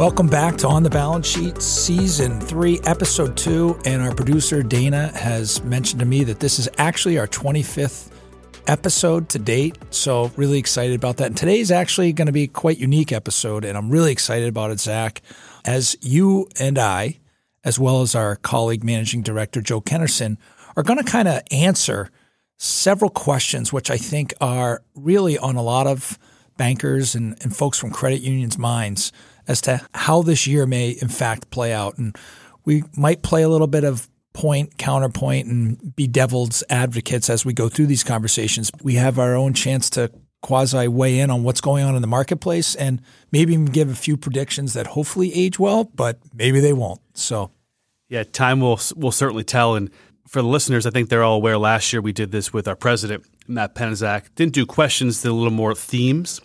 Welcome back to On the Balance Sheet, Season 3, Episode 2. And our producer, Dana, has mentioned to me that this is actually our 25th episode to date. So, really excited about that. And today's actually going to be quite unique episode. And I'm really excited about it, Zach. As you and I, as well as our colleague, Managing Director Joe Kennerson, are going to kind of answer several questions, which I think are really on a lot of bankers and, and folks from credit unions' minds as to how this year may in fact play out. And we might play a little bit of point, counterpoint, and be devil's advocates as we go through these conversations. We have our own chance to quasi weigh in on what's going on in the marketplace and maybe even give a few predictions that hopefully age well, but maybe they won't. So, yeah, time will will certainly tell. And for the listeners, I think they're all aware. Last year we did this with our president Matt Pieniazek. Didn't do questions, did a little more themes.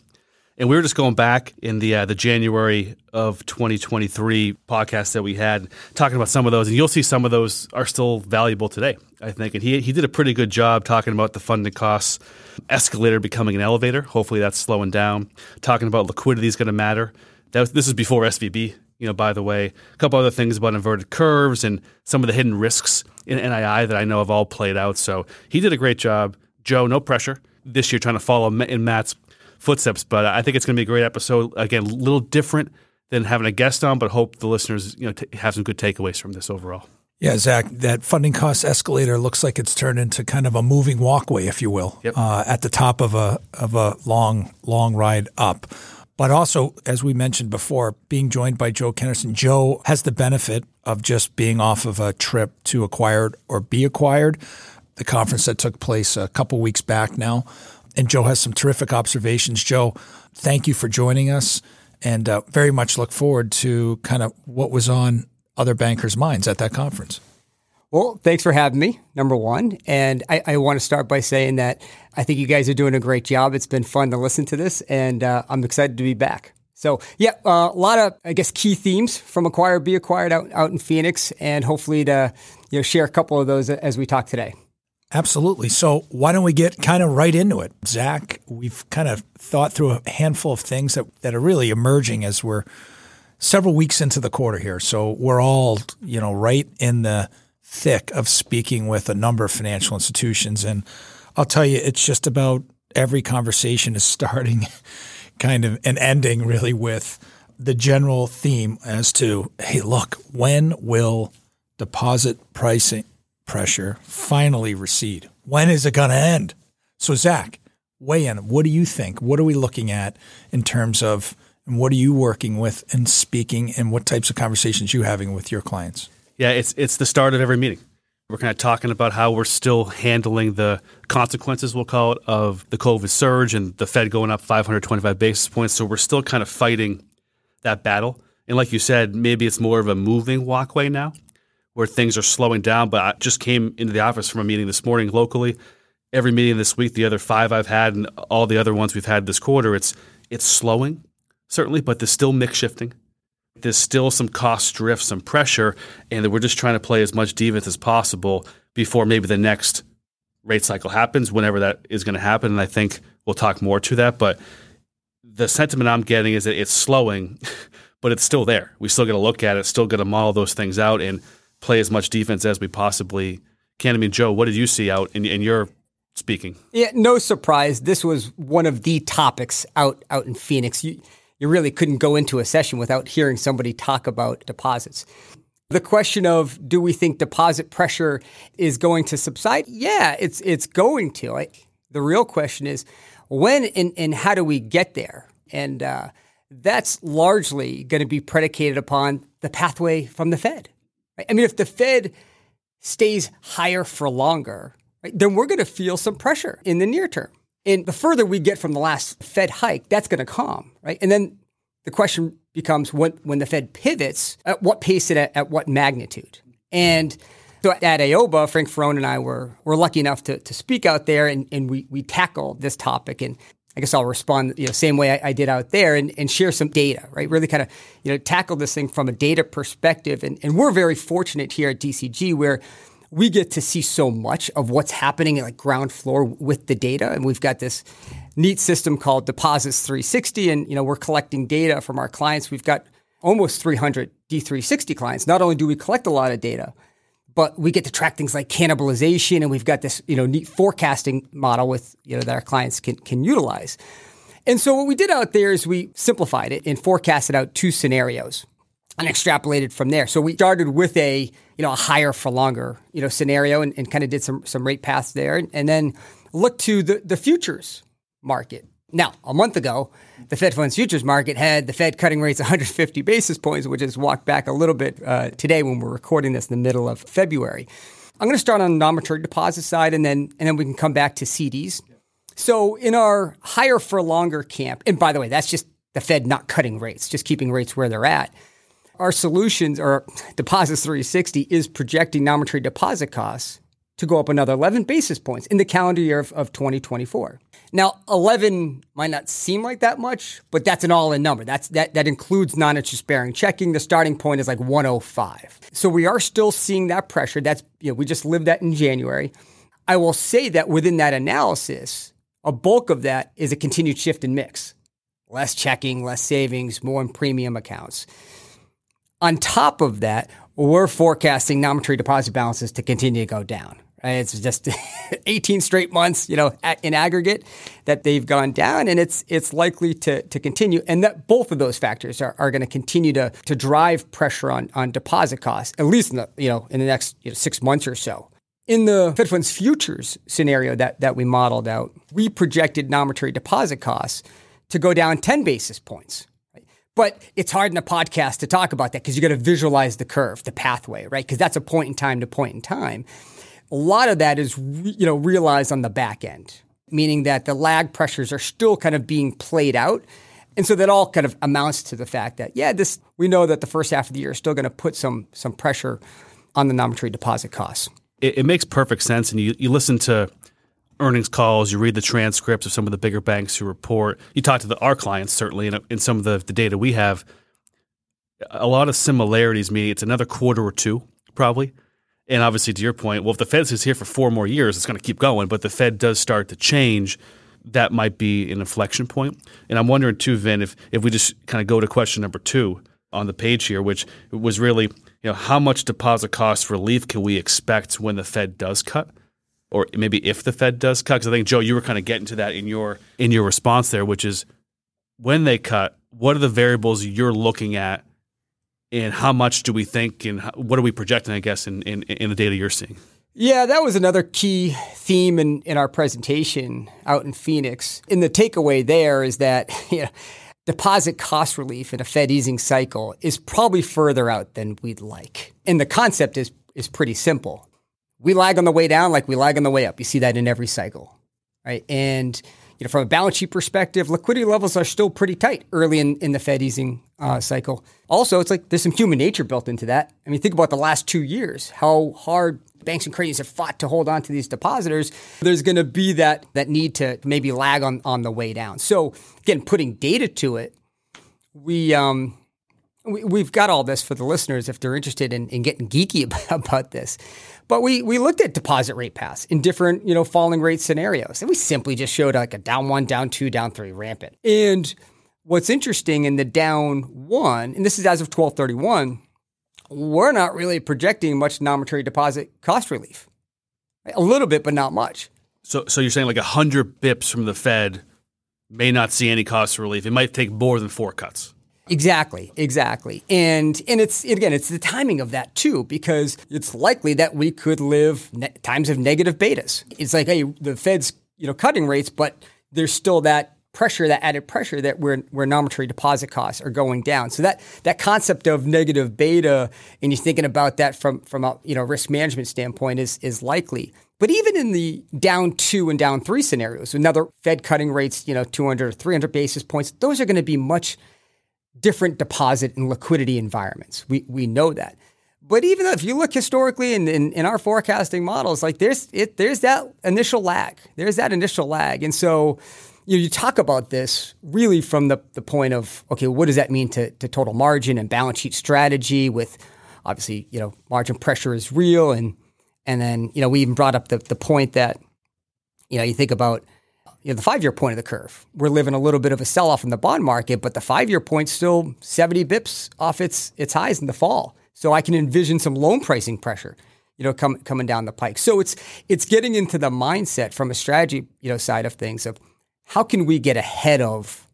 And we were just going back in the uh, the January of 2023 podcast that we had, talking about some of those, and you'll see some of those are still valuable today, I think. And he he did a pretty good job talking about the funding costs, escalator becoming an elevator. Hopefully, that's slowing down. Talking about liquidity is going to matter. That was, this is before SVB, you know. By the way, a couple other things about inverted curves and some of the hidden risks in NII that I know have all played out. So he did a great job. Joe, no pressure this year, trying to follow in Matt's footsteps. But I think it's going to be a great episode. Again, a little different than having a guest on, but hope the listeners you know t- have some good takeaways from this overall. Yeah, Zach, that funding cost escalator looks like it's turned into kind of a moving walkway, if you will, yep. uh, at the top of a of a long long ride up. But also, as we mentioned before, being joined by Joe Kennerson, Joe has the benefit of just being off of a trip to acquired or be acquired, the conference that took place a couple weeks back now. And Joe has some terrific observations. Joe, thank you for joining us and uh, very much look forward to kind of what was on other bankers' minds at that conference. Well, thanks for having me, number one. And I, I, want to start by saying that I think you guys are doing a great job. It's been fun to listen to this, and uh, I'm excited to be back. So, yeah, uh, a lot of, I guess, key themes from Acquire Be Acquired out, out in Phoenix, and hopefully to you know, share a couple of those as we talk today. Absolutely. So, why don't we get kind of right into it? Zach, we've kind of thought through a handful of things that, that are really emerging as we're several weeks into the quarter here. So, we're all, you know, right in the thick of speaking with a number of financial institutions. And I'll tell you, it's just about every conversation is starting kind of and ending really with the general theme as to hey, look, when will deposit pricing pressure finally recede? When is it going to end? So, Zach, weigh in. What do you think? What are we looking at in terms of, and what are you working with and speaking, and what types of conversations you having with your clients? Yeah, it's it's the start of every meeting. We're kind of talking about how we're still handling the consequences, we'll call it, of the COVID surge and the Fed going up 525 basis points. So we're still kind of fighting that battle. And like you said, maybe it's more of a moving walkway now where things are slowing down. But I just came into the office from a meeting this morning locally. Every meeting this week, the other five I've had, and all the other ones we've had this quarter, it's it's slowing certainly, but there's still mix shifting. There's still some cost drift, some pressure, and we're just trying to play as much defense as possible before maybe the next rate cycle happens, whenever that is going to happen. And I think we'll talk more to that. But the sentiment I'm getting is that it's slowing, but it's still there. We still got to look at it, still got to model those things out, and play as much defense as we possibly can. I mean, Joe, what did you see out in, in your speaking? Yeah, no surprise. This was one of the topics out out in Phoenix. You you really couldn't go into a session without hearing somebody talk about deposits. The question of do we think deposit pressure is going to subside? Yeah, it's it's going to. I, the real question is when and, and how do we get there? And uh, that's largely going to be predicated upon the pathway from the Fed. Right? I mean, if the Fed stays higher for longer, right, then we're going to feel some pressure in the near term. And the further we get from the last Fed hike, that's going to calm, right? And then the question becomes when, when the Fed pivots, at what pace and at, at what magnitude? And so at AOBA, Frank Farone and I were, were lucky enough to, to speak out there and, and we, we tackled this topic. And I guess I'll respond you know same way I, I, did out there and, and share some data, right? Really kind of you know tackle this thing from a data perspective, and, and we're very fortunate here at DCG where we get to see so much of what's happening at like ground floor with the data, and we've got this neat system called Deposits 360, and you know we're collecting data from our clients. We've got almost 300 D360 clients, not only do we collect a lot of data, but we get to track things like cannibalization, and we've got this you know neat forecasting model with you know that our clients can can utilize. And so what we did out there is we simplified it and forecasted out two scenarios and extrapolated from there. So we started with a you know a higher for longer you know scenario and, and kind of did some some rate paths there, and, and then looked to the the futures market. Now, a month ago, the Fed funds futures market had the Fed cutting rates 150 basis points, which has walked back a little bit uh, today when we're recording this in the middle of February. I'm going to start on the non-maturity deposit side, and then and then we can come back to CDs. So in our higher for longer camp, and by the way, that's just the Fed not cutting rates, just keeping rates where they're at. Our solutions or deposits 360 is projecting non-maturity deposit costs to go up another 11 basis points in the calendar year of, of 2024. Now, 11 might not seem like that much, but that's an all-in number. That's that that includes non-interest bearing checking. The starting point is like 105. So we are still seeing that pressure. That's you know, we just lived that in January. I will say that within that analysis, a bulk of that is a continued shift in mix. Less checking, less savings, more in premium accounts. On top of that, we're forecasting non-maturity deposit balances to continue to go down. It's just 18 straight months, you know, in aggregate that they've gone down, and it's it's likely to to continue. And that both of those factors are, are going to continue to to drive pressure on on deposit costs, at least in the you know in the next you know, six months or so. In the Fed funds futures scenario that that we modeled out, we projected non-maturity deposit costs to go down 10 basis points. But it's hard in a podcast to talk about that because you got to visualize the curve, the pathway, right? Because that's a point in time to point in time a lot of that is you know realized on the back end, meaning that the lag pressures are still kind of being played out. And so that all kind of amounts to the fact that yeah, this we know that the first half of the year is still going to put some some pressure on the non-maturity deposit costs. It, it, makes perfect sense, and you you listen to earnings calls, you read the transcripts of some of the bigger banks who report. You talk to the, our clients certainly, and in some of the, the data we have, a lot of similarities. Meaning it's another quarter or two probably and obviously, to your point, well, if the Fed is here for four more years, it's going to keep going. But the Fed does start to change. That might be an inflection point. And I'm wondering too, Vin, if if we just kind of go to question number two on the page here, which was really, you know, how much deposit cost relief can we expect when the Fed does cut? Or maybe if the Fed does cut, because I think Joe, you were kind of getting to that in your in your response there, which is when they cut, what are the variables you're looking at and how much do we think and what are we projecting i guess in, in, in, the data you're seeing? Yeah that was another key theme in, in our presentation out in phoenix. And the takeaway there is that you know, deposit cost relief in a fed easing cycle is probably further out than we'd like. And the concept is, is pretty simple. We lag on the way down like we lag on the way up. You see that in every cycle right? And you know, from a balance sheet perspective, liquidity levels are still pretty tight early in, in the Fed easing uh, cycle. Also, it's like there's some human nature built into that. I mean, think about the last two years, how hard banks and credits have fought to hold on to these depositors. There's going to be that that need to maybe lag on on the way down. So again, putting data to it, we um, we, have got all this for the listeners if they're interested in, in getting geeky about, about this. But we we looked at deposit rate paths in different, you know, falling rate scenarios. And we simply just showed like a down one, down two, down three, rampant. And what's interesting in the down one, and this is as of 1231, we're not really projecting much non-maturity deposit cost relief. A little bit, but not much. So so you're saying like 100 bips from the Fed may not see any cost relief. It might take more than four cuts. Exactly, exactly. And and it's again, it's the timing of that too, because it's likely that we could live ne- times of negative betas. It's like, hey, the Fed's you know cutting rates, but there's still that pressure, that added pressure that where where non-maturity deposit costs are going down. So that that concept of negative beta, and you're thinking about that from from a you know risk management standpoint is is likely. But even in the down two and down three scenarios, another Fed cutting rates, you know, 200 or 300 basis points, those are going to be much different deposit and liquidity environments. We, we know that. But even if you look historically in, in, in, our forecasting models, like there's it, there's that initial lag. There's that initial lag. And so you, know, you talk about this really from the, the point of, okay, what does that mean to, to total margin and balance sheet strategy with obviously, you know, margin pressure is real. And, and then, you know, we even brought up the, the point that, you know, you think about you know, the five year point of the curve. We're living a little bit of a sell off in the bond market, but the five year point's still 70 bips off its its highs in the fall. So I can envision some loan pricing pressure, you know, com- coming down the pike. So it's it's getting into the mindset from a strategy, you know, side of things of how can we get ahead of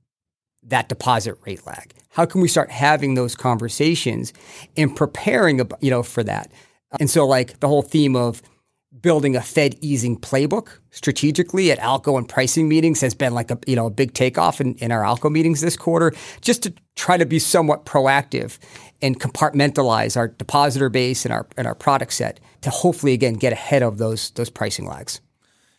that deposit rate lag? How can we start having those conversations and preparing, you know, for that? And so like the whole theme of building a Fed easing playbook strategically at ALCO and pricing meetings has been like a you know a big takeoff in, in our ALCO meetings this quarter, just to try to be somewhat proactive and compartmentalize our depositor base and our and our product set to hopefully again get ahead of those those pricing lags.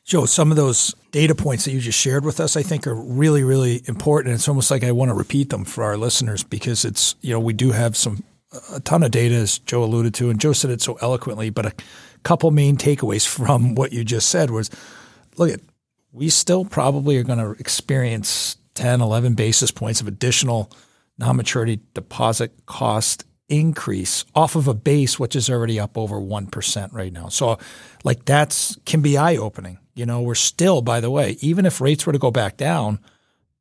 Joe, some of those data points that you just shared with us, I think, are really, really important. It's almost like I want to repeat them for our listeners because it's you know we do have some a ton of data, as Joe alluded to, and Joe said it so eloquently. But a couple main takeaways from what you just said was, look at we still probably are going to experience 10, 11 basis points of additional non-maturity deposit cost increase off of a base which is already up over 1% right now. So like that's can be eye-opening. You know, we're still by the way, even if rates were to go back down,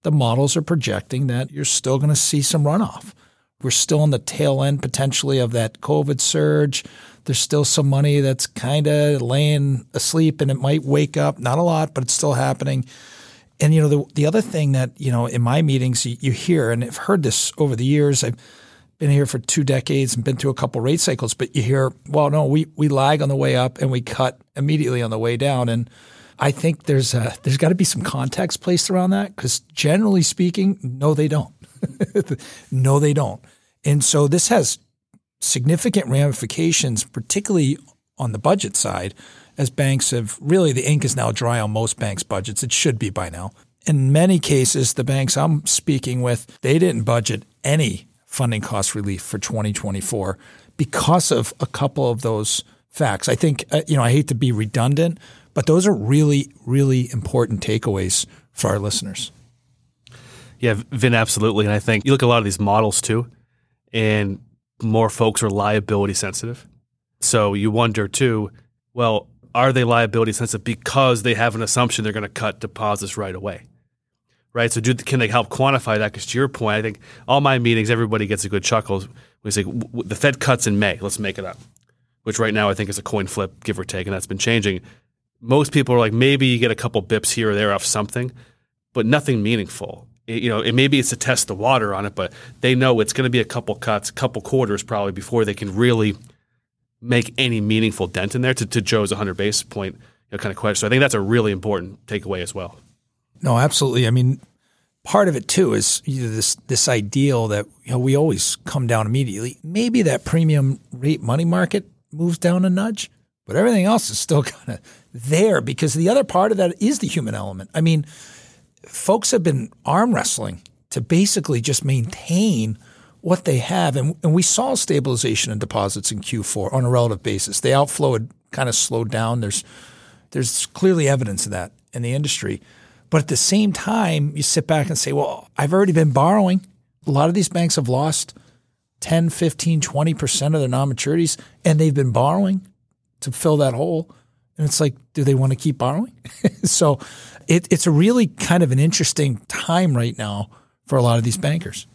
the models are projecting that you're still going to see some runoff. We're still on the tail end potentially of that COVID surge. There's still some money that's kind of laying asleep and it might wake up. Not a lot, but it's still happening. And you know the the other thing that you know in my meetings you, you hear, and I've heard this over the years. I've been here for two decades and been through a couple rate cycles, but you hear, well, no, we we lag on the way up and we cut immediately on the way down. And I think there's a, there's got to be some context placed around that because generally speaking, no, they don't. no, they don't. And so this has significant ramifications, particularly on the budget side, as banks have really the ink is now dry on most banks' budgets. It should be by now. In many cases, the banks I'm speaking with, they didn't budget any funding cost relief for 2024 because of a couple of those facts. I think, uh, you know, I hate to be redundant, but those are really, really important takeaways for our listeners. Yeah, Vin, absolutely. And I think you look at a lot of these models too and more folks are liability sensitive. So you wonder too, well, are they liability sensitive because they have an assumption they're going to cut deposits right away? Right. So do, can they help quantify that? Because to your point, I think all my meetings, everybody gets a good chuckle. We say the Fed cuts in May. Let's make it up, which right now I think is a coin flip, give or take, and that's been changing. Most people are like, maybe you get a couple bips here or there off something, but nothing meaningful you know, it, maybe it's to test the water on it, but they know it's going to be a couple cuts, a couple quarters probably before they can really make any meaningful dent in there to, to Joe's 100 base point you know, kind of question. So I think that's a really important takeaway as well. No, absolutely. I mean, part of it too is this this ideal that you know we always come down immediately. Maybe that premium rate money market moves down a nudge, but everything else is still kind of there because the other part of that is the human element. I mean, folks have been arm wrestling to basically just maintain what they have. And, and we saw stabilization in deposits in Q4 on a relative basis. The outflow had kind of slowed down. There's, there's clearly evidence of that in the industry. But at the same time, you sit back and say, well, I've already been borrowing. A lot of these banks have lost 10, 15, 20% of their non maturities, and they've been borrowing to fill that hole. And it's like, do they want to keep borrowing? so it, it's a really kind of an interesting time right now for a lot of these bankers.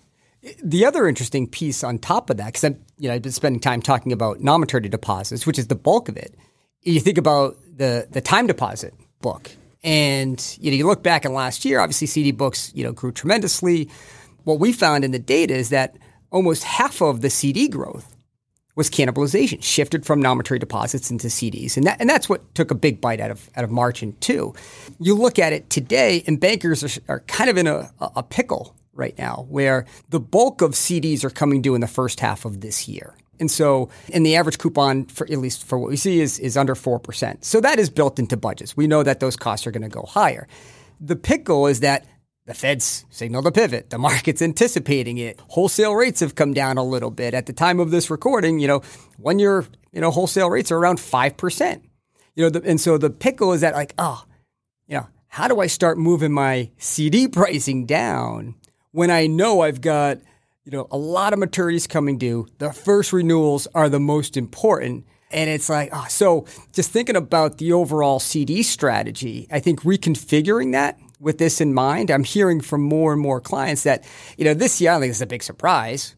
The other interesting piece on top of that, because I'm, you know, I've been spending time talking about non-maturity deposits, which is the bulk of it. You think about the the time deposit book, and you know, you look back in last year. Obviously, CD books, you know, grew tremendously. What we found in the data is that almost half of the CD growth was cannibalization, shifted from non-maturity deposits into CDs. And that, and that's what took a big bite out of, out of margin too. You look at it today and bankers are, are kind of in a, a pickle right now where the bulk of CDs are coming due in the first half of this year. And so, and the average coupon, for at least for what we see, is, is under 4%. So that is built into budgets. We know that those costs are going to go higher. The pickle is that the Fed's signaled a pivot. The market's anticipating it. Wholesale rates have come down a little bit. At the time of this recording, you know, one year, you know, wholesale rates are around 5%. You know, the, and so the pickle is that like, oh, you know, how do I start moving my CD pricing down when I know I've got, you know, a lot of maturities coming due? The first renewals are the most important. And it's like, oh, so just thinking about the overall CD strategy, I think reconfiguring that with this in mind. I'm hearing from more and more clients that, you know, this year, I think it's a big surprise,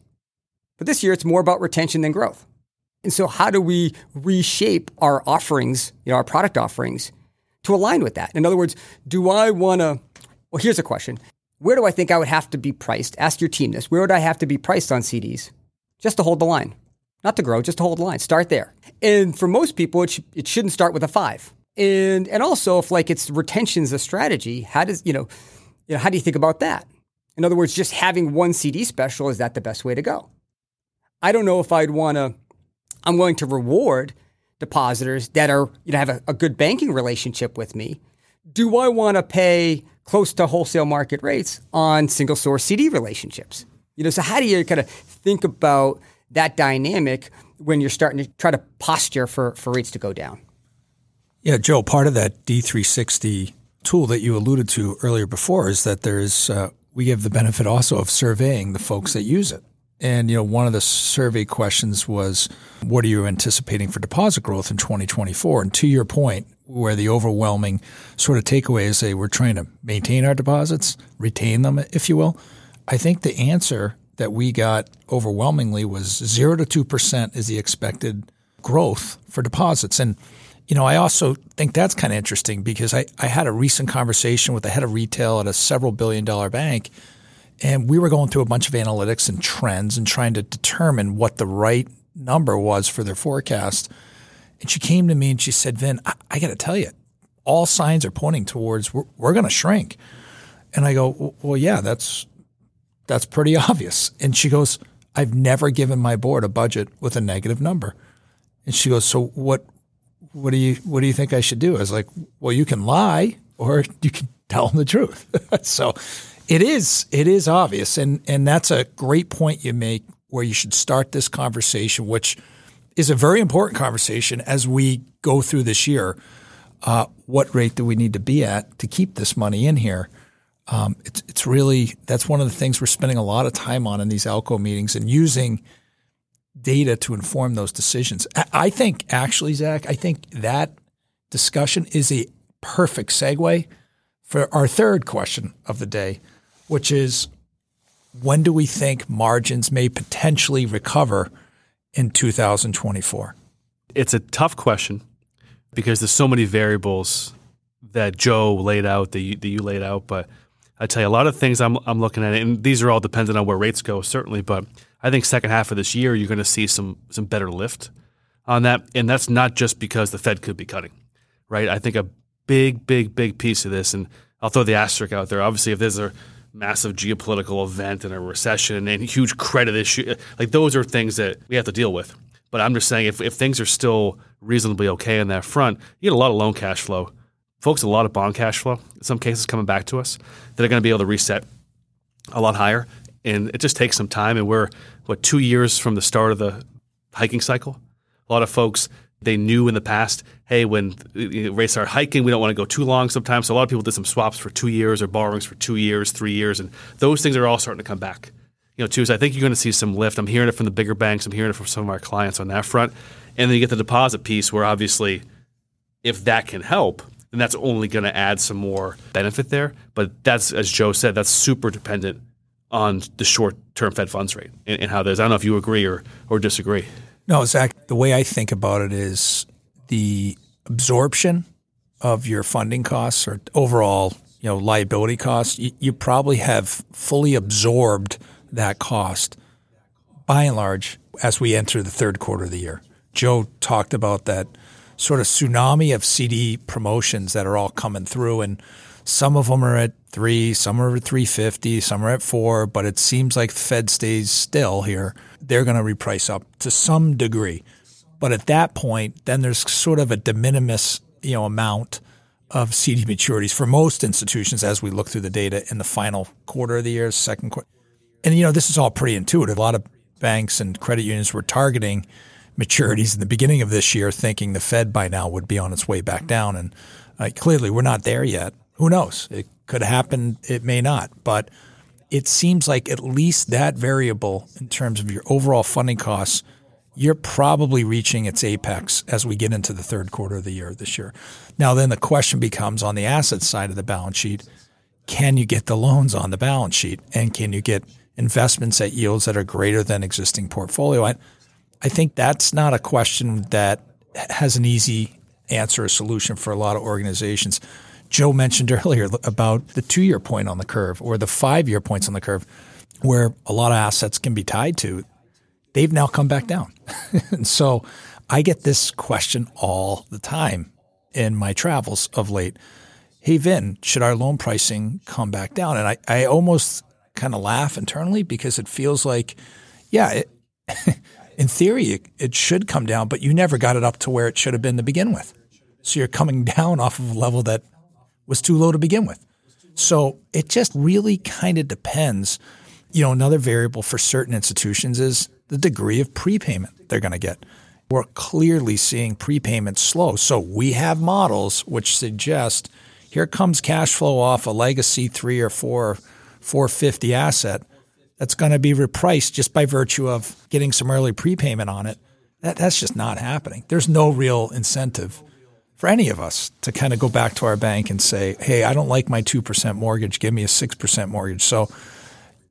but this year it's more about retention than growth. And so, how do we reshape our offerings, you know, our product offerings to align with that? In other words, do I want to? Well, here's a question Where do I think I would have to be priced? Ask your team this. Where would I have to be priced on CDs? Just to hold the line, not to grow, just to hold the line. Start there. And for most people, it, sh- it shouldn't start with a five. And and also, if like it's retention's a strategy, how does you know, you know, how do you think about that? In other words, just having one CD special is that the best way to go? I don't know if I'd want to I'm going to reward depositors that are, you know, have a, a good banking relationship with me. Do I want to pay close to wholesale market rates on single source CD relationships? You know, so how do you kind of think about that dynamic when you're starting to try to posture for, for rates to go down? Yeah, Joe, part of that D360 tool that you alluded to earlier before is that there's, uh, we give the benefit also of surveying the folks that use it. And you know, one of the survey questions was, "What are you anticipating for deposit growth in 2024?" And to your point, where the overwhelming sort of takeaway is, "Say we're trying to maintain our deposits, retain them, if you will." I think the answer that we got overwhelmingly was zero to two percent is the expected growth for deposits, and you know, I also think that's kind of interesting because I, I had a recent conversation with the head of retail at a several billion dollar bank and we were going through a bunch of analytics and trends and trying to determine what the right number was for their forecast. And she came to me and she said, Vin, I, I got to tell you, all signs are pointing towards we're, we're going to shrink. And I go, well, yeah, that's that's pretty obvious. And she goes, I've never given my board a budget with a negative number. And she goes, so what what do you what do you think I should do? I was like, well, you can lie or you can tell them the truth. so it is. It is obvious, and and that's a great point you make. Where you should start this conversation, which is a very important conversation as we go through this year. Uh, what rate do we need to be at to keep this money in here? Um, it's it's really that's one of the things we're spending a lot of time on in these ALCO meetings and using data to inform those decisions. I think actually, Zach, I think that discussion is a perfect segue for our third question of the day, which is when do we think margins may potentially recover in 2024? It's a tough question because there's so many variables that Joe laid out, that you, that you laid out. But I tell you, a lot of things I'm, I'm looking at, and these are all dependent on where rates go, certainly. But I think second half of this year, you're going to see some some better lift on that, and that's not just because the Fed could be cutting, right? I think a big, big, big piece of this, and I'll throw the asterisk out there. Obviously, if there's a massive geopolitical event and a recession and huge credit issue. Like those are things that we have to deal with. But I'm just saying if, if things are still reasonably okay on that front, you get a lot of loan cash flow. Folks, a lot of bond cash flow, in some cases coming back to us, that are going to be able to reset a lot higher. And it just takes some time. And we're, what, two years from the start of the hiking cycle? A lot of folks they knew in the past, hey, when rates are hiking, we don't want to go too long sometimes. So a lot of people did some swaps for two years or borrowings for two years, three years, and those things are all starting to come back. You know, too. So I think you're going to see some lift. I'm hearing it from the bigger banks. I'm hearing it from some of our clients on that front. And then you get the deposit piece, where obviously, if that can help, then that's only going to add some more benefit there. But that's, as Joe said, that's super dependent on the short-term Fed funds rate and, and how that is. I don't know if you agree or or disagree. No, Zach, the way I think about it is the absorption of your funding costs or overall, you know, liability costs, you, you probably have fully absorbed that cost by and large as we enter the third quarter of the year. Joe talked about that sort of tsunami of CD promotions that are all coming through and some of them are at three, some are at 350, some are at four, but it seems like Fed stays still here. They're going to reprice up to some degree. But at that point, then there's sort of a de minimis, you know, amount of CD maturities for most institutions as we look through the data in the final quarter of the year, second quarter. And you know, this is all pretty intuitive. A lot of banks and credit unions were targeting maturities in the beginning of this year, thinking the Fed by now would be on its way back down. And uh, clearly, we're not there yet. Who knows? It could happen, it may not. But it seems like at least that variable in terms of your overall funding costs, you're probably reaching its apex as we get into the third quarter of the year this year. Now, then the question becomes on the asset side of the balance sheet, can you get the loans on the balance sheet and can you get investments at yields that are greater than existing portfolio? I, I think that's not a question that has an easy answer or solution for a lot of organizations. Joe mentioned earlier about the two year point on the curve or the five year points on the curve where a lot of assets can be tied to. They've now come back down. and so I get this question all the time in my travels of late. Hey, Vin, should our loan pricing come back down? And I, I almost kind of laugh internally because it feels like, yeah, it, in theory, it, it should come down, but you never got it up to where it should have been to begin with. So you're coming down off of a level that was too low to begin with. So it just really kind of depends. You know, another variable for certain institutions is the degree of prepayment they're going to get we're clearly seeing prepayments slow. So we have models which suggest here comes cash flow off a legacy three or four, 450 asset that's going to be repriced just by virtue of getting some early prepayment on it. That, that's just not happening. There's no real incentive for any of us to kind of go back to our bank and say, hey, I don't like my 2% mortgage. Give me a 6% mortgage. So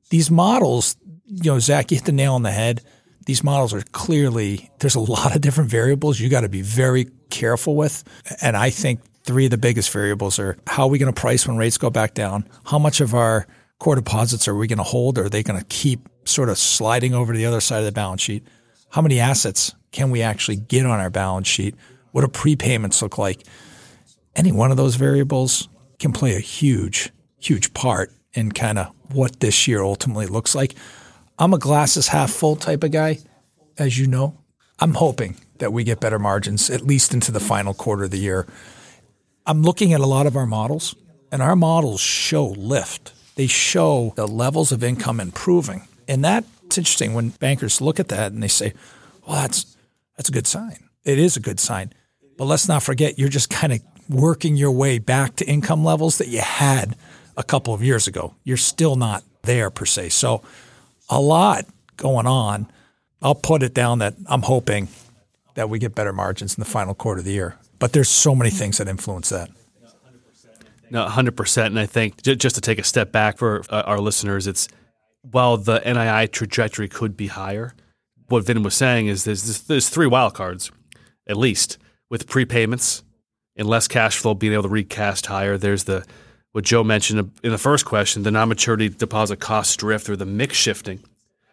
these models, you know, Zach, you hit the nail on the head. These models are clearly there's a lot of different variables you got to be very careful with. And i think three of the biggest variables are how are we going to price when rates go back down? How much of our core deposits are we going to hold? Are they going to keep sort of sliding over to the other side of the balance sheet? How many assets can we actually get on our balance sheet what do prepayments look like any one of those variables can play a huge huge part in kind of what this year ultimately looks like I'm a glasses half full type of guy, as you know. I'm hoping that we get better margins, at least into the final quarter of the year. I'm looking at a lot of our models, and our models show lift. They show the levels of income improving. And that's interesting when bankers look at that and they say, well, that's, that's a good sign. It is a good sign. But let's not forget, you're just kind of working your way back to income levels that you had a couple of years ago. You're still not there per se. So a lot going on. I'll put it down that I'm hoping that we get better margins in the final quarter of the year. But there's so many things that influence that. No, 100%. And I think just to take a step back for uh, our listeners, it's while the NII trajectory could be higher, what Vin was saying is there's, there's three wild cards, at least, with prepayments and less cash flow being able to recast higher. There's the what Joe mentioned in the first question, the non-maturity deposit cost drift or the mix shifting,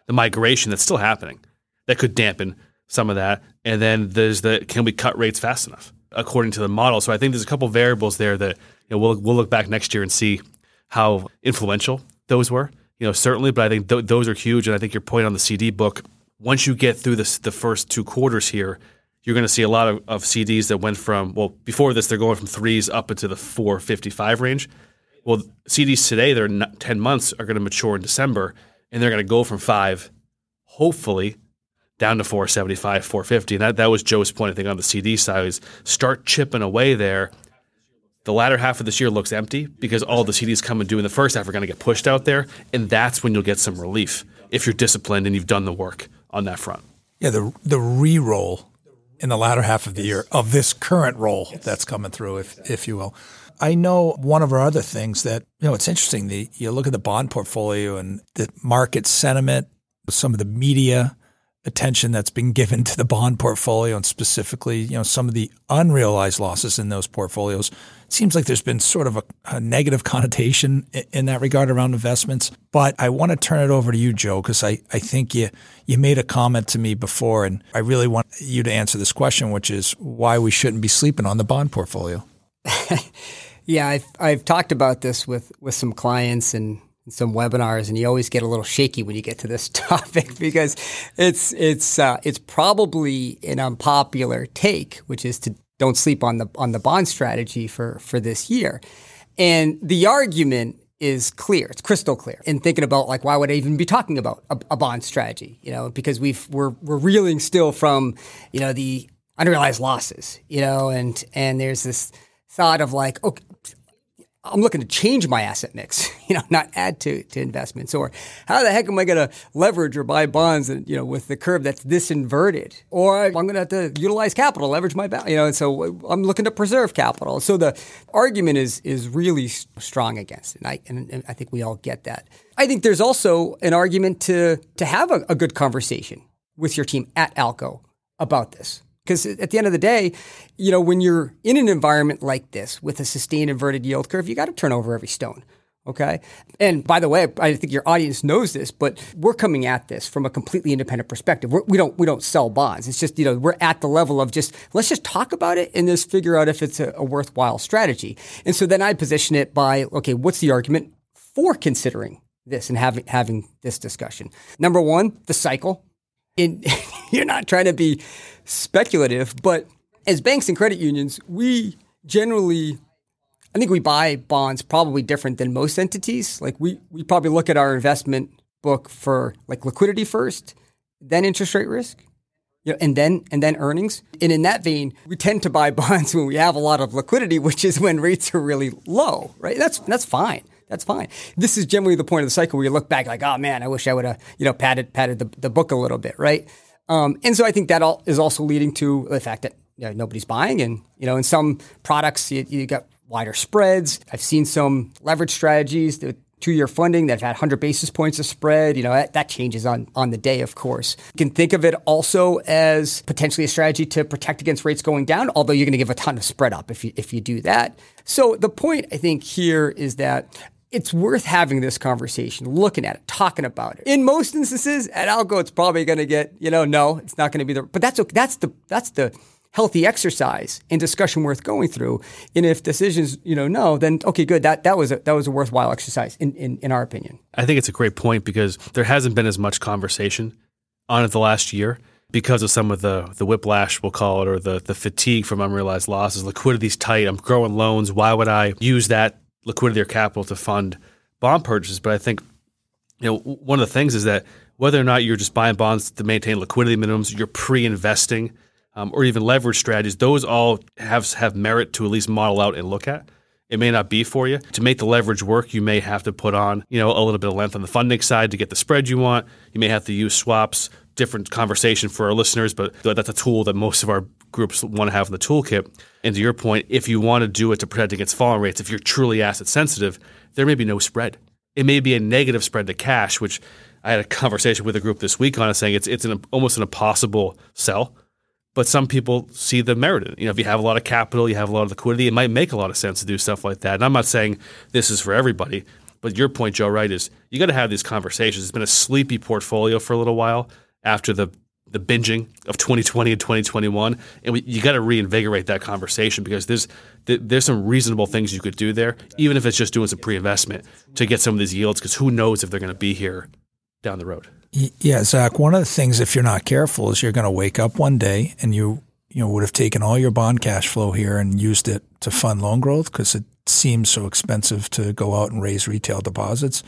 the migration that's still happening, that could dampen some of that. And then there's the can we cut rates fast enough according to the model? So I think there's a couple variables there that you know, we'll we'll look back next year and see how influential those were. You know, certainly, but I think th- those are huge. And I think your point on the CD book, once you get through this, the first two quarters here, you're going to see a lot of, of CDs that went from well before this they're going from threes up into the 455 range. Well, CDs today, they're 10 months, are going to mature in December, and they're going to go from five, hopefully, down to 475, 450. And that, that was Joe's point, I think, on the CD side is start chipping away there. The latter half of this year looks empty because all the CDs coming due in the first half are going to get pushed out there. And that's when you'll get some relief if you're disciplined and you've done the work on that front. Yeah, the, the re roll in the latter half of the year of this current roll that's coming through, if, if you will. I know one of our other things that, you know, it's interesting. The, you look at the bond portfolio and the market sentiment, some of the media attention that's been given to the bond portfolio and specifically, you know, some of the unrealized losses in those portfolios. It seems like there's been sort of a, a negative connotation in, in that regard around investments. But I want to turn it over to you, Joe, because I, I think you you made a comment to me before, and I really want you to answer this question, which is why we shouldn't be sleeping on the bond portfolio. Yeah, I've, I've talked about this with, with some clients and some webinars, and you always get a little shaky when you get to this topic because it's it's uh, it's probably an unpopular take, which is to don't sleep on the on the bond strategy for for this year. And the argument is clear; it's crystal clear. In thinking about like why would I even be talking about a, a bond strategy? You know, because we've we're we're reeling still from you know the unrealized losses. You know, and and there's this thought of like, okay, I'm looking to change my asset mix, you know, not add to, to investments. Or how the heck am I going to leverage or buy bonds, and, you know, with the curve that's this inverted? Or I'm going to have to utilize capital, leverage my balance, you know, and so uh, I'm looking to preserve capital. So the argument is is really strong against it. And I, and, and I think we all get that. I think there's also an argument to to have a, a good conversation with your team at Alco about this. Because at the end of the day, you know, when you're in an environment like this with a sustained inverted yield curve, you got to turn over every stone. Okay. And by the way, I think your audience knows this, but we're coming at this from a completely independent perspective. We're, we don't, we don't sell bonds. It's just, you know, we're at the level of just, let's just talk about it and just figure out if it's a, a worthwhile strategy. And so then I position it by, okay, what's the argument for considering this and having, having this discussion? Number one, the cycle. In, you're not trying to be speculative, but as banks and credit unions, we generally, I think we buy bonds probably different than most entities. Like we, we probably look at our investment book for like liquidity first, then interest rate risk. You know, and then and then earnings. And in that vein, we tend to buy bonds when we have a lot of liquidity, which is when rates are really low, right? That's that's fine. That's fine. This is generally the point of the cycle where you look back like, oh man, I wish I would have, you know, padded padded the, the book a little bit, right? Um, and so I think that all is also leading to the fact that you know, nobody's buying, and you know, in some products you, you got wider spreads. I've seen some leverage strategies, the two-year funding that have had 100 basis points of spread. You know, that, that changes on on the day, of course. You can think of it also as potentially a strategy to protect against rates going down, although you're going to give a ton of spread up if you if you do that. So the point I think here is that it's worth having this conversation, looking at it, talking about it. In most instances, at Alco, it's probably going to get, you know, no, it's not going to be the, but that's okay. that's the that's the healthy exercise and discussion worth going through. And if decisions, you know, no, then okay, good. That that was a, that was a worthwhile exercise in, in in our opinion. I think it's a great point because there hasn't been as much conversation on it the last year because of some of the the whiplash we'll call it or the the fatigue from unrealized losses. Liquidity's tight. I'm growing loans. Why would I use that liquidity or capital to fund bond purchases. But I think you know one of the things is that whether or not you're just buying bonds to maintain liquidity minimums, you're pre-investing, um, or even leverage strategies, those all have have merit to at least model out and look at. It may not be for you. To make the leverage work, you may have to put on, you know, a little bit of length on the funding side to get the spread you want. You may have to use swaps. Different conversation for our listeners, but that's a tool that most of our groups want to have in the toolkit. And to your point, if you want to do it to protect against falling rates, if you're truly asset sensitive, there may be no spread. It may be a negative spread to cash, which I had a conversation with a group this week on it saying it's it's an, almost an impossible sell. But some people see the merit in it. You know, if you have a lot of capital, you have a lot of liquidity, it might make a lot of sense to do stuff like that. And I'm not saying this is for everybody, but your point, Joe, right, is you got to have these conversations. It's been a sleepy portfolio for a little while after the the binging of 2020 and 2021, and we, you got to reinvigorate that conversation because there's there's some reasonable things you could do there, even if it's just doing some pre-investment to get some of these yields. Because who knows if they're going to be here down the road? Yeah, Zach. One of the things, if you're not careful, is you're going to wake up one day and you you know would have taken all your bond cash flow here and used it to fund loan growth because it seems so expensive to go out and raise retail deposits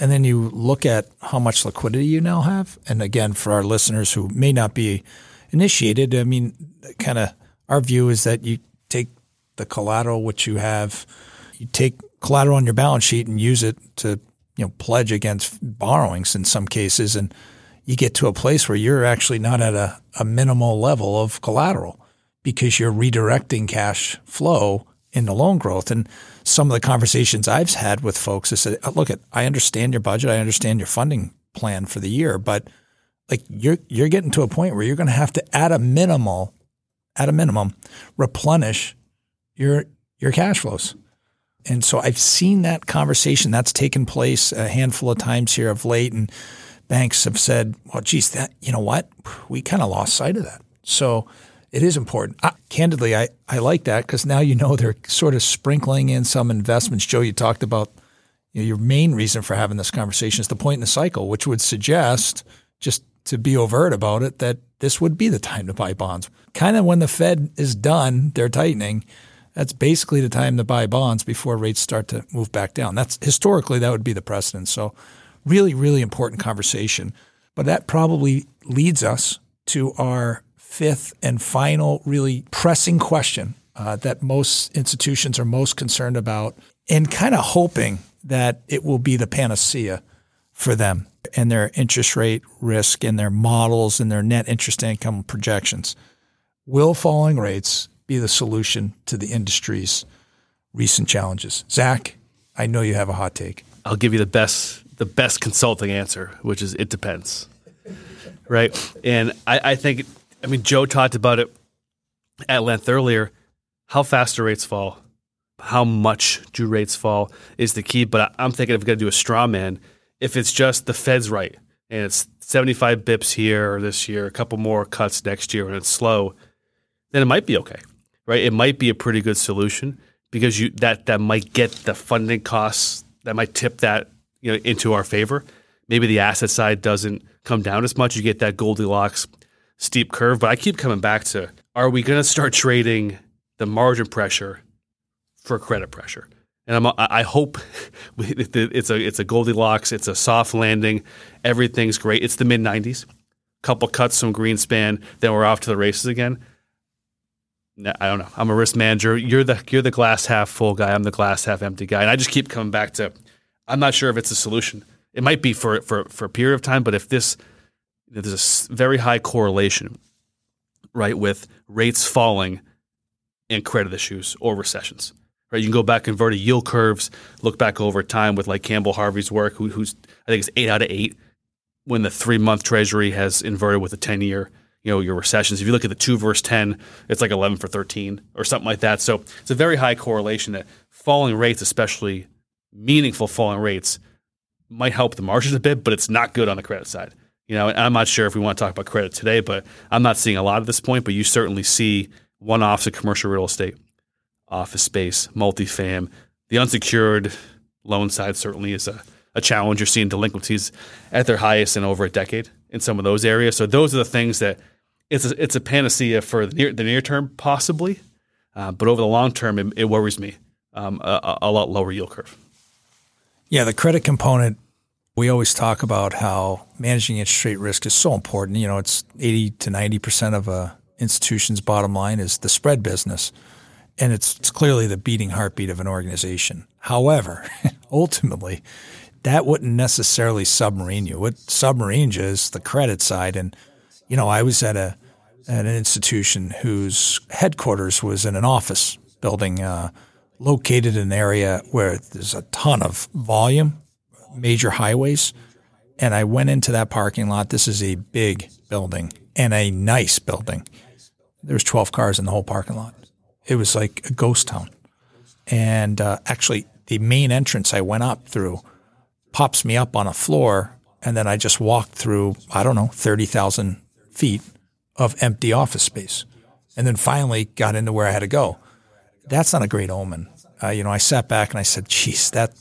and then you look at how much liquidity you now have. And again, for our listeners who may not be initiated, I mean, kind of our view is that you take the collateral which you have, you take collateral on your balance sheet and use it to you know pledge against borrowings in some cases, and you get to a place where you're actually not at a, a minimal level of collateral because you're redirecting cash flow into loan growth. And some of the conversations I've had with folks is that, look, at I understand your budget, I understand your funding plan for the year, but like you're you're getting to a point where you're going to have to at a minimal, at a minimum, replenish your your cash flows. And so I've seen that conversation that's taken place a handful of times here of late, and banks have said, "Well, geez, that you know what, we kind of lost sight of that." So it is important. I, candidly, I, I like that because now you know they're sort of sprinkling in some investments. Joe, you talked about you know, your main reason for having this conversation is the point in the cycle, which would suggest, just to be overt about it, that this would be the time to buy bonds. Kind of when the Fed is done, they're tightening. That's basically the time to buy bonds before rates start to move back down. That's historically that would be the precedent. So, really, really important conversation. But that probably leads us to our fifth and final, really pressing question uh, that most institutions are most concerned about. and kind of hoping that it will be the panacea for them and their interest rate risk and their models and their net interest income projections. Will falling rates be the solution to the industry's recent challenges? Zach, I know you have a hot take. I'll give you the best the best consulting answer, which is it depends. Right. And I, I think I mean Joe talked about it at length earlier. How fast do rates fall? How much do rates fall is the key. But I'm thinking if we're gonna do a straw man, if it's just the Fed's right and it's 75 bips here or this year, a couple more cuts next year and it's slow, then it might be okay. Right? It might be a pretty good solution because you that that might get the funding costs that might tip that you know into our favor. Maybe the asset side doesn't come down as much. You get that Goldilocks steep curve. But I keep coming back to: Are we going to start trading the margin pressure for credit pressure? And I'm, I hope it's a it's a Goldilocks. It's a soft landing. Everything's great. It's the mid '90s. Couple cuts, from Greenspan, then we're off to the races again. I don't know. I'm a risk manager. You're the you're the glass half full guy. I'm the glass half empty guy. And I just keep coming back to I'm not sure if it's a solution. It might be for for for a period of time, but if this there's a very high correlation, right, with rates falling and credit issues or recessions. Right, you can go back and inverted yield curves, look back over time with like Campbell Harvey's work, who, who's I think it's eight out of eight when the three month Treasury has inverted with a ten year you know your recessions. If you look at the two versus ten, it's like eleven for thirteen or something like that. So it's a very high correlation that falling rates, especially meaningful falling rates, might help the margins a bit, but it's not good on the credit side. You know, I'm not sure if we want to talk about credit today, but I'm not seeing a lot at this point. But you certainly see one-offs of commercial real estate, office space, multifam. The unsecured loan side certainly is a, a challenge. You're seeing delinquencies at their highest in over a decade in some of those areas. So those are the things that it's a, it's a panacea for the near, the near term, possibly, uh, but over the long term, it, it worries me um, a, a, lot lower yield curve. Yeah, the credit component. We always talk about how managing interest rate risk is so important. You know, it's eighty to ninety percent of a institution's bottom line is the spread business, and it's, it's clearly the beating heartbeat of an organization. However, ultimately, that wouldn't necessarily submarine you. What submarines is the credit side, and you know, I was at a at an institution whose headquarters was in an office building uh, located in an area where there's a ton of volume, major highways. And I went into that parking lot. This is a big building and a nice building. There was 12 cars in the whole parking lot. It was like a ghost town. And uh, actually, the main entrance I went up through pops me up on a floor, and then I just walked through, I don't know, 30,000 feet of empty office space. And then finally got into where I had to go. That's not a great omen. Uh, you know, I sat back and I said, geez, that,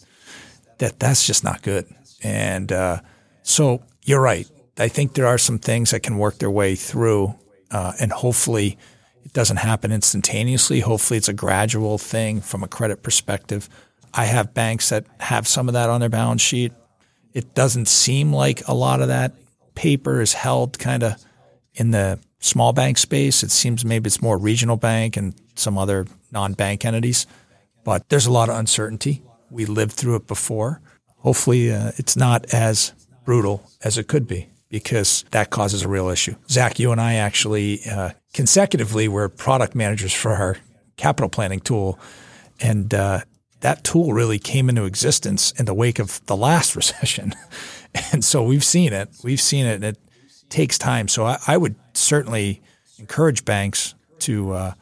that, that's just not good. And uh, so you're right. I think there are some things that can work their way through, uh, and hopefully it doesn't happen instantaneously. Hopefully it's a gradual thing from a credit perspective. I have banks that have some of that on their balance sheet. It doesn't seem like a lot of that paper is held kind of in the small bank space. It seems maybe it's more regional bank and some other non-bank entities, but there's a lot of uncertainty. We lived through it before. Hopefully, uh, it's not as brutal as it could be because that causes a real issue. Zach, you and I actually uh, consecutively were product managers for our capital planning tool, and uh, that tool really came into existence in the wake of the last recession. and so we've seen it. We've seen it. And it takes time. So I, I would certainly encourage banks to, uh,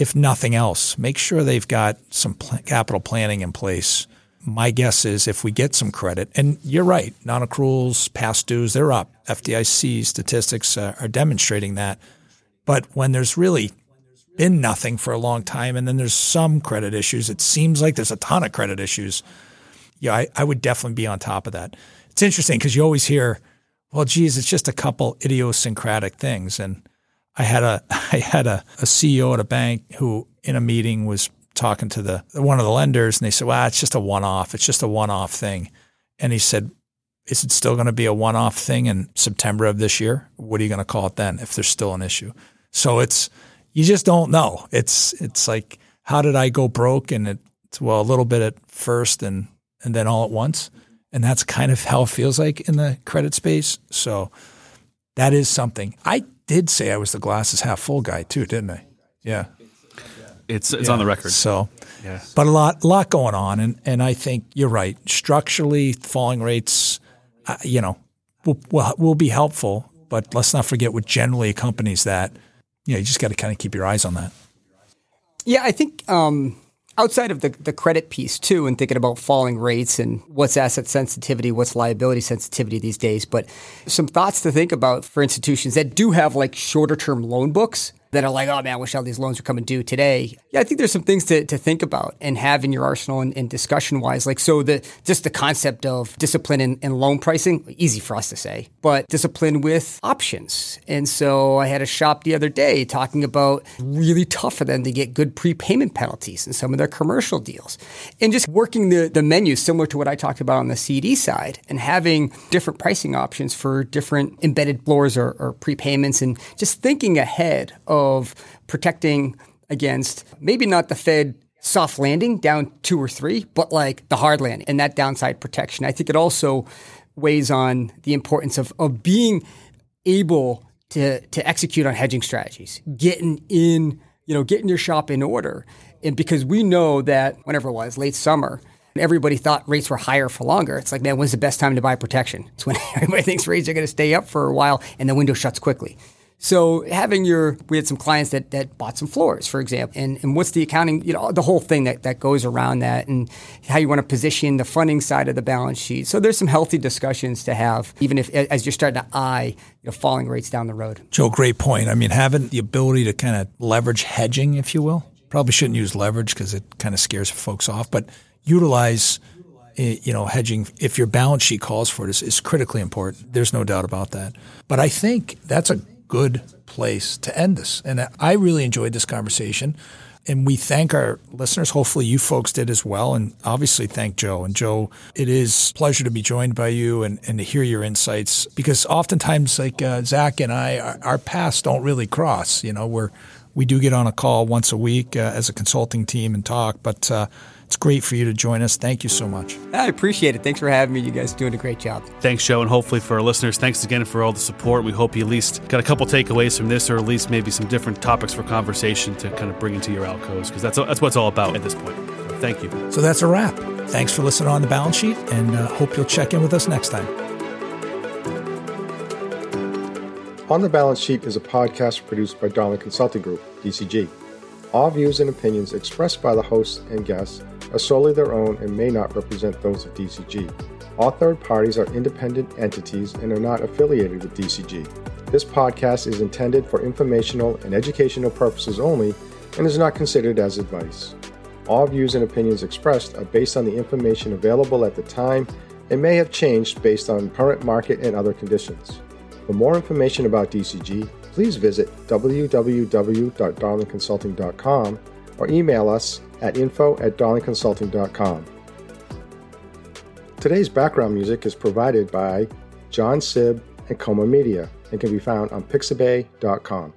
if nothing else, make sure they've got some pl- capital planning in place. My guess is if we get some credit, and you're right, non accruals, past dues, they're up. FDIC statistics uh, are demonstrating that. But when there's really been nothing for a long time and then there's some credit issues, it seems like there's a ton of credit issues. Yeah, I, I would definitely be on top of that. It's interesting because you always hear, well, geez, it's just a couple idiosyncratic things. And I had a I had a, a CEO at a bank who in a meeting was talking to the one of the lenders and they said, Well, it's just a one off. It's just a one off thing. And he said, Is it still going to be a one off thing in September of this year? What are you going to call it then if there's still an issue? So it's you just don't know. It's it's like how did I go broke? And it's well a little bit at first and and then all at once. And that's kind of how it feels like in the credit space. So that is something. I did say I was the glasses half full guy too, didn't I? Yeah. It's it's yeah. on the record. So yeah. But a lot lot going on and and I think you're right. Structurally falling rates uh, you know will, will will be helpful, but let's not forget what generally accompanies that. You know, you just got to kind of keep your eyes on that. Yeah, I think um, outside of the, the credit piece too, and thinking about falling rates and what's asset sensitivity, what's liability sensitivity these days, but some thoughts to think about for institutions that do have like shorter term loan books that are like, oh man, I wish all these loans were coming due today. Yeah, I think there's some things to, to think about and have in your arsenal and, and discussion wise. Like, so the just the concept of discipline in, in, loan pricing, easy for us to say, but discipline with options. And so I had a shop the other day talking about really tough for them to get good prepayment penalties in some of their commercial deals and just working the, the menu similar to what I talked about on the CD side and having different pricing options for different embedded floors or, or prepayments and just thinking ahead of of protecting against maybe not the Fed soft landing down two or three, but like the hard landing and that downside protection. I think it also weighs on the importance of, of being able to, to execute on hedging strategies, getting in, you know, getting your shop in order. And because we know that whenever it was, late summer, everybody thought rates were higher for longer. It's like, man, when's the best time to buy protection? It's when everybody thinks rates are going to stay up for a while and the window shuts quickly. So having your, we had some clients that, that bought some floors, for example, and, and what's the accounting, you know, the whole thing that, that goes around that and how you want to position the funding side of the balance sheet. So there's some healthy discussions to have, even if as you're starting to eye you know, falling rates down the road. Joe, great point. I mean, having the ability to kind of leverage hedging, if you will, probably shouldn't use leverage because it kind of scares folks off, but utilize eh, you know, hedging, if your balance sheet calls for it, is, is critically important. There's no doubt about that. But I think that's a good place to end this. And I really enjoyed this conversation. And we thank our listeners. Hopefully, you folks did as well. And obviously, thank Joe. And Joe, it is a pleasure to be joined by you and, and to hear your insights because oftentimes, like uh, Zach and I, our, our paths don't really cross. You know, we're, we do get on a call once a week uh, as a consulting team and talk, but uh, it's great for you to join us. Thank you so much. I appreciate it. Thanks for having me. You guys are doing a great job. Thanks, Joe. And hopefully for our listeners, thanks again for all the support. We hope you at least got a couple takeaways from this or at least maybe some different topics for conversation to kind of bring into your ALCOs because that's, that's what it's all about at this point. So thank you. So that's a wrap. Thanks for listening on the balance sheet and uh, hope you'll check in with us next time. On the Balance Sheet is a podcast produced by Darling Consulting Group, DCG. All views and opinions expressed by the hosts and guests are solely their own and may not represent those of DCG. All third parties are independent entities and are not affiliated with DCG. This podcast is intended for informational and educational purposes only and is not considered as advice. All views and opinions expressed are based on the information available at the time and may have changed based on current market and other conditions. For more information about DCG, please visit www.darlingconsulting.com or email us at info at darlingconsulting.com. Today's background music is provided by John Sib and Coma Media and can be found on pixabay.com.